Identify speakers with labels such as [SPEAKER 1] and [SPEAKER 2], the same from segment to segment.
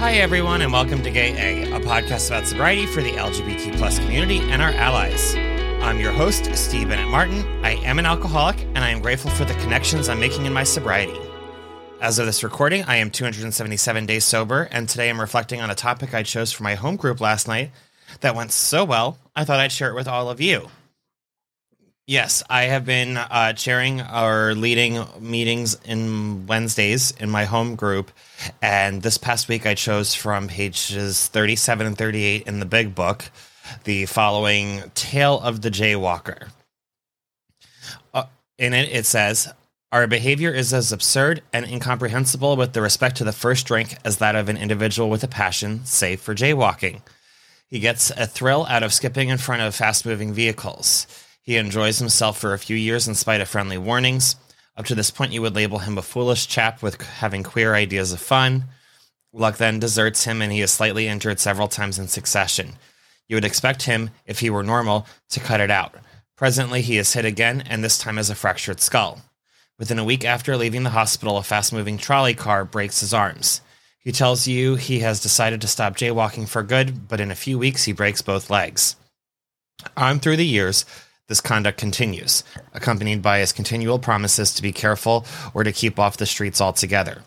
[SPEAKER 1] Hi, everyone, and welcome to Gay A, a podcast about sobriety for the LGBT plus community and our allies. I'm your host, Steve Bennett Martin. I am an alcoholic, and I am grateful for the connections I'm making in my sobriety. As of this recording, I am 277 days sober, and today I'm reflecting on a topic I chose for my home group last night that went so well, I thought I'd share it with all of you. Yes, I have been uh, chairing or leading meetings in Wednesdays in my home group. And this past week, I chose from pages 37 and 38 in the big book the following Tale of the Jaywalker. Uh, in it, it says, Our behavior is as absurd and incomprehensible with the respect to the first drink as that of an individual with a passion, save for jaywalking. He gets a thrill out of skipping in front of fast moving vehicles. He enjoys himself for a few years in spite of friendly warnings. Up to this point, you would label him a foolish chap with having queer ideas of fun. Luck then deserts him, and he is slightly injured several times in succession. You would expect him, if he were normal, to cut it out. Presently, he is hit again, and this time has a fractured skull. Within a week after leaving the hospital, a fast moving trolley car breaks his arms. He tells you he has decided to stop jaywalking for good, but in a few weeks, he breaks both legs. On through the years, this conduct continues, accompanied by his continual promises to be careful or to keep off the streets altogether.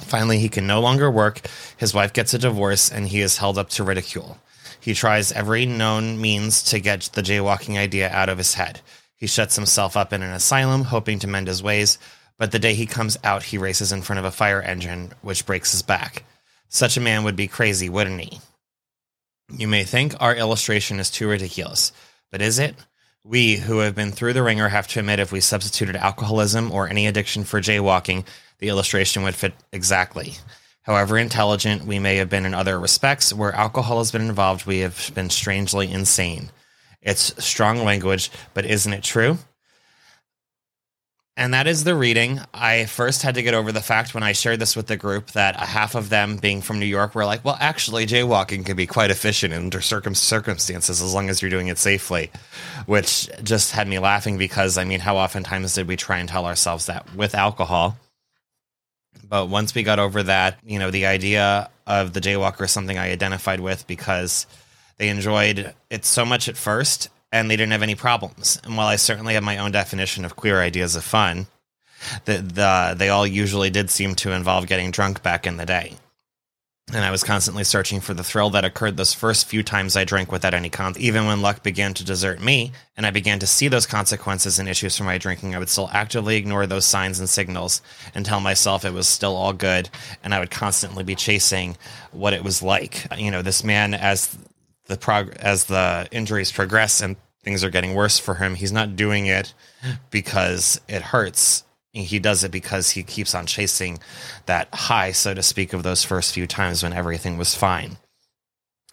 [SPEAKER 1] Finally, he can no longer work, his wife gets a divorce, and he is held up to ridicule. He tries every known means to get the jaywalking idea out of his head. He shuts himself up in an asylum, hoping to mend his ways, but the day he comes out, he races in front of a fire engine, which breaks his back. Such a man would be crazy, wouldn't he? You may think our illustration is too ridiculous, but is it? We, who have been through the wringer, have to admit if we substituted alcoholism or any addiction for jaywalking, the illustration would fit exactly. However intelligent we may have been in other respects, where alcohol has been involved, we have been strangely insane. It's strong language, but isn't it true? And that is the reading. I first had to get over the fact when I shared this with the group that a half of them, being from New York, were like, well, actually, jaywalking can be quite efficient under circum- circumstances as long as you're doing it safely, which just had me laughing because, I mean, how oftentimes did we try and tell ourselves that with alcohol? But once we got over that, you know, the idea of the jaywalker is something I identified with because they enjoyed it so much at first and they didn't have any problems. And while I certainly have my own definition of queer ideas of fun, the, the they all usually did seem to involve getting drunk back in the day. And I was constantly searching for the thrill that occurred those first few times I drank without any con. Even when luck began to desert me, and I began to see those consequences and issues from my drinking, I would still actively ignore those signs and signals and tell myself it was still all good. And I would constantly be chasing what it was like. You know, this man, as the prog as the injuries progress and things are getting worse for him, he's not doing it because it hurts. He does it because he keeps on chasing that high, so to speak, of those first few times when everything was fine.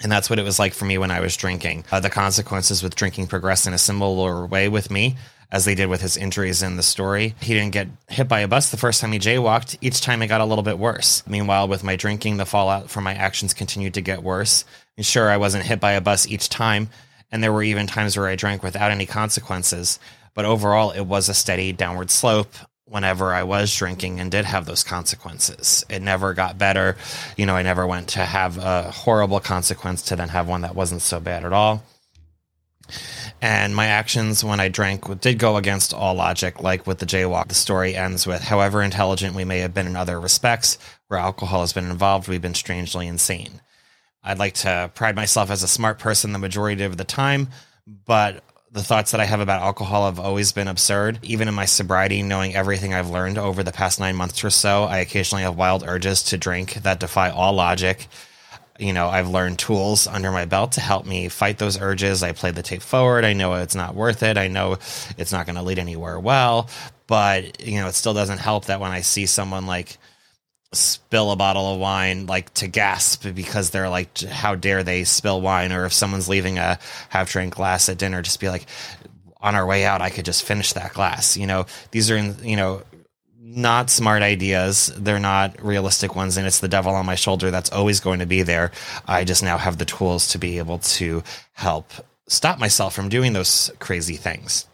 [SPEAKER 1] And that's what it was like for me when I was drinking. Uh, the consequences with drinking progress in a similar way with me as they did with his injuries in the story. He didn't get hit by a bus the first time he jaywalked. Each time it got a little bit worse. Meanwhile, with my drinking, the fallout from my actions continued to get worse. And sure, I wasn't hit by a bus each time, and there were even times where I drank without any consequences. But overall, it was a steady downward slope whenever I was drinking and did have those consequences. It never got better. You know, I never went to have a horrible consequence to then have one that wasn't so bad at all. And my actions when I drank did go against all logic, like with the jaywalk. The story ends with, however intelligent we may have been in other respects, where alcohol has been involved, we've been strangely insane. I'd like to pride myself as a smart person the majority of the time, but the thoughts that I have about alcohol have always been absurd. Even in my sobriety, knowing everything I've learned over the past nine months or so, I occasionally have wild urges to drink that defy all logic. You know, I've learned tools under my belt to help me fight those urges. I play the tape forward. I know it's not worth it. I know it's not going to lead anywhere well. But, you know, it still doesn't help that when I see someone like, spill a bottle of wine like to gasp because they're like how dare they spill wine or if someone's leaving a half drink glass at dinner just be like on our way out i could just finish that glass you know these are in you know not smart ideas. They're not realistic ones and it's the devil on my shoulder that's always going to be there. I just now have the tools to be able to help stop myself from doing those crazy things.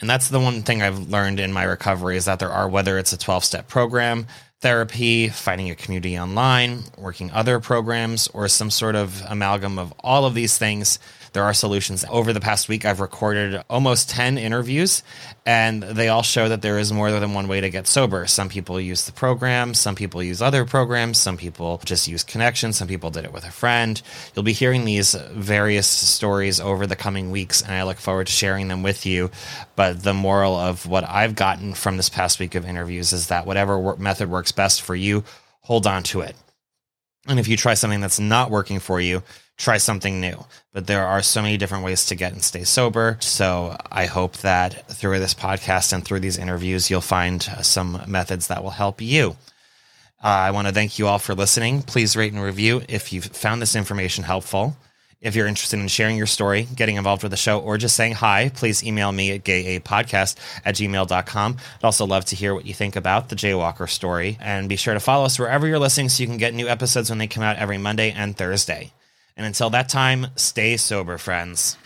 [SPEAKER 1] And that's the one thing I've learned in my recovery is that there are, whether it's a 12 step program, therapy, finding a community online, working other programs, or some sort of amalgam of all of these things. There are solutions. Over the past week, I've recorded almost 10 interviews, and they all show that there is more than one way to get sober. Some people use the program, some people use other programs, some people just use connection, some people did it with a friend. You'll be hearing these various stories over the coming weeks, and I look forward to sharing them with you. But the moral of what I've gotten from this past week of interviews is that whatever method works best for you, hold on to it. And if you try something that's not working for you, try something new. But there are so many different ways to get and stay sober. So I hope that through this podcast and through these interviews, you'll find some methods that will help you. Uh, I want to thank you all for listening. Please rate and review if you've found this information helpful. If you're interested in sharing your story, getting involved with the show, or just saying hi, please email me at gayapodcast at gmail.com. I'd also love to hear what you think about the Jaywalker story. And be sure to follow us wherever you're listening so you can get new episodes when they come out every Monday and Thursday. And until that time, stay sober, friends.